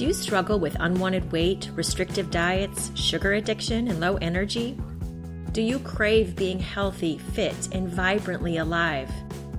Do you struggle with unwanted weight, restrictive diets, sugar addiction, and low energy? Do you crave being healthy, fit, and vibrantly alive?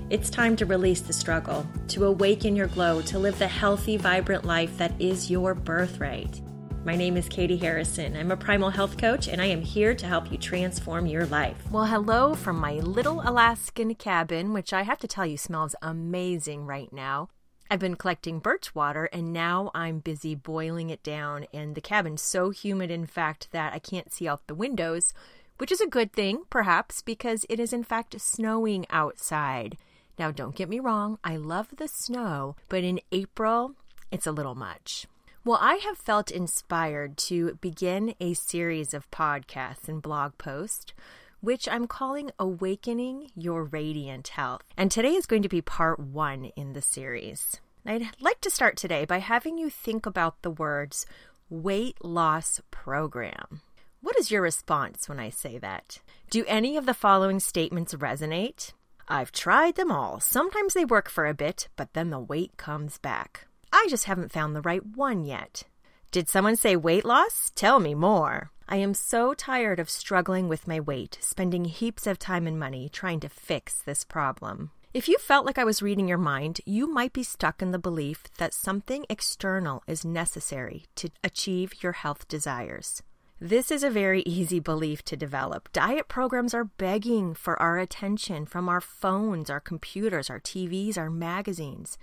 It's time to release the struggle, to awaken your glow, to live the healthy, vibrant life that is your birthright. My name is Katie Harrison. I'm a primal health coach, and I am here to help you transform your life. Well, hello from my little Alaskan cabin, which I have to tell you smells amazing right now. I've been collecting birch water and now I'm busy boiling it down. And the cabin's so humid, in fact, that I can't see out the windows, which is a good thing, perhaps, because it is in fact snowing outside. Now, don't get me wrong, I love the snow, but in April, it's a little much. Well, I have felt inspired to begin a series of podcasts and blog posts which I'm calling Awakening Your Radiant Health. And today is going to be part one in the series. I'd like to start today by having you think about the words weight loss program. What is your response when I say that? Do any of the following statements resonate? I've tried them all. Sometimes they work for a bit, but then the weight comes back. I just haven't found the right one yet. Did someone say weight loss? Tell me more. I am so tired of struggling with my weight, spending heaps of time and money trying to fix this problem. If you felt like I was reading your mind, you might be stuck in the belief that something external is necessary to achieve your health desires. This is a very easy belief to develop. Diet programs are begging for our attention from our phones, our computers, our TVs, our magazines.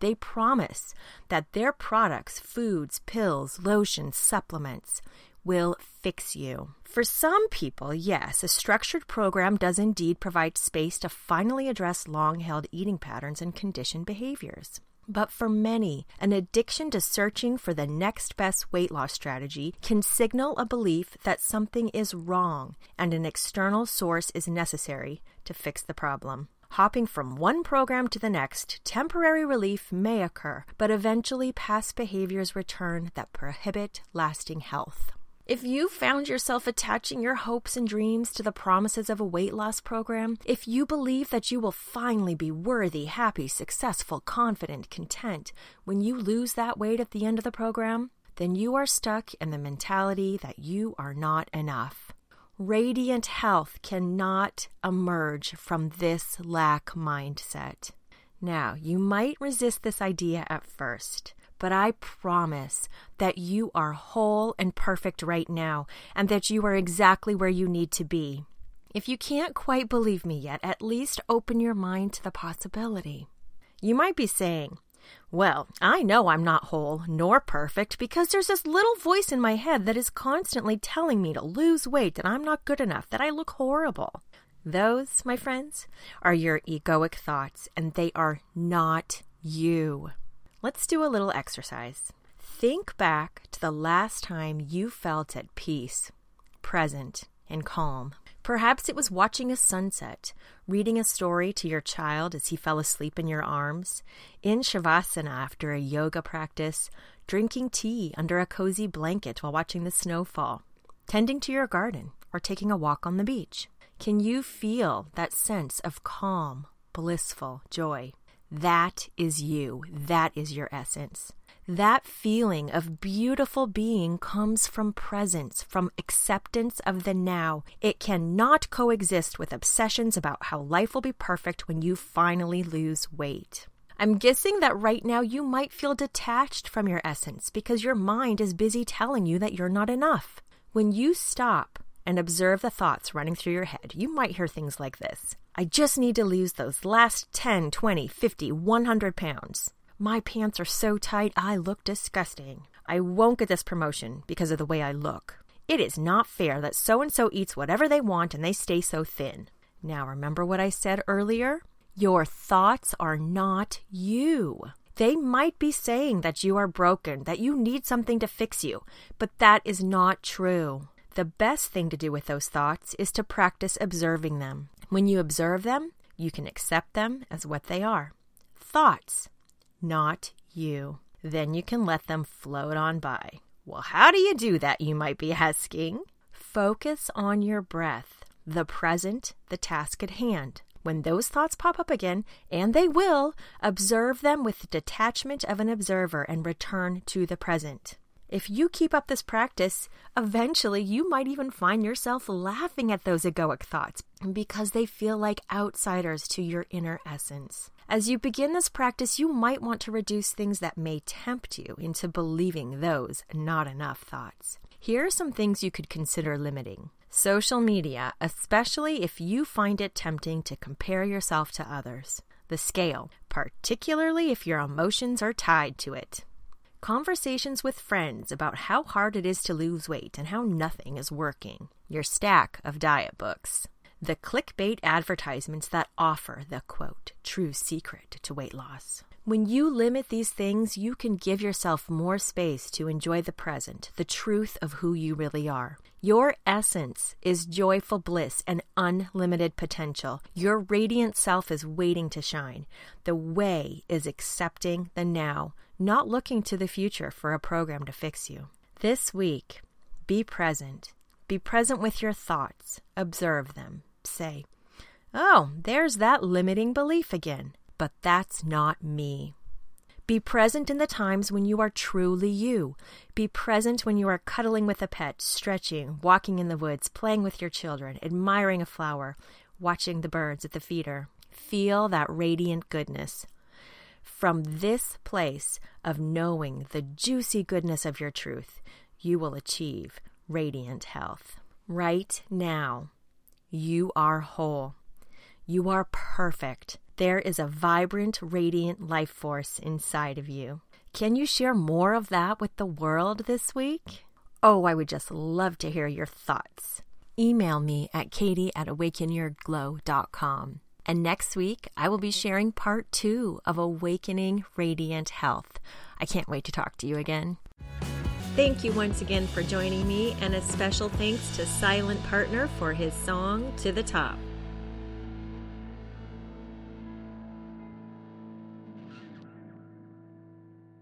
They promise that their products, foods, pills, lotions, supplements, will fix you. For some people, yes, a structured program does indeed provide space to finally address long held eating patterns and conditioned behaviors. But for many, an addiction to searching for the next best weight loss strategy can signal a belief that something is wrong and an external source is necessary to fix the problem. Hopping from one program to the next, temporary relief may occur, but eventually past behaviors return that prohibit lasting health. If you found yourself attaching your hopes and dreams to the promises of a weight loss program, if you believe that you will finally be worthy, happy, successful, confident, content when you lose that weight at the end of the program, then you are stuck in the mentality that you are not enough. Radiant health cannot emerge from this lack mindset. Now, you might resist this idea at first, but I promise that you are whole and perfect right now and that you are exactly where you need to be. If you can't quite believe me yet, at least open your mind to the possibility. You might be saying, well, I know I'm not whole nor perfect because there's this little voice in my head that is constantly telling me to lose weight, that I'm not good enough, that I look horrible. Those, my friends, are your egoic thoughts, and they are not you. Let's do a little exercise. Think back to the last time you felt at peace, present, and calm. Perhaps it was watching a sunset, reading a story to your child as he fell asleep in your arms, in Shavasana after a yoga practice, drinking tea under a cozy blanket while watching the snow fall, tending to your garden, or taking a walk on the beach. Can you feel that sense of calm, blissful joy? That is you. That is your essence. That feeling of beautiful being comes from presence, from acceptance of the now. It cannot coexist with obsessions about how life will be perfect when you finally lose weight. I'm guessing that right now you might feel detached from your essence because your mind is busy telling you that you're not enough. When you stop and observe the thoughts running through your head, you might hear things like this I just need to lose those last 10, 20, 50, 100 pounds. My pants are so tight, I look disgusting. I won't get this promotion because of the way I look. It is not fair that so and so eats whatever they want and they stay so thin. Now, remember what I said earlier? Your thoughts are not you. They might be saying that you are broken, that you need something to fix you, but that is not true. The best thing to do with those thoughts is to practice observing them. When you observe them, you can accept them as what they are thoughts not you. Then you can let them float on by. Well, how do you do that, you might be asking? Focus on your breath, the present, the task at hand. When those thoughts pop up again, and they will, observe them with the detachment of an observer and return to the present. If you keep up this practice, eventually you might even find yourself laughing at those egoic thoughts because they feel like outsiders to your inner essence. As you begin this practice, you might want to reduce things that may tempt you into believing those not enough thoughts. Here are some things you could consider limiting. Social media, especially if you find it tempting to compare yourself to others. The scale, particularly if your emotions are tied to it. Conversations with friends about how hard it is to lose weight and how nothing is working. Your stack of diet books the clickbait advertisements that offer the quote, true secret to weight loss. When you limit these things, you can give yourself more space to enjoy the present, the truth of who you really are. Your essence is joyful bliss and unlimited potential. Your radiant self is waiting to shine. The way is accepting the now, not looking to the future for a program to fix you. This week, be present. Be present with your thoughts. Observe them say, Oh, there's that limiting belief again. But that's not me. Be present in the times when you are truly you. Be present when you are cuddling with a pet, stretching, walking in the woods, playing with your children, admiring a flower, watching the birds at the feeder. Feel that radiant goodness. From this place of knowing the juicy goodness of your truth, you will achieve radiant health. Right now, you are whole. You are perfect. There is a vibrant, radiant life force inside of you. Can you share more of that with the world this week? Oh, I would just love to hear your thoughts. Email me at katie at awakenyourglow.com. And next week, I will be sharing part two of Awakening Radiant Health. I can't wait to talk to you again. Thank you once again for joining me, and a special thanks to Silent Partner for his song To the Top.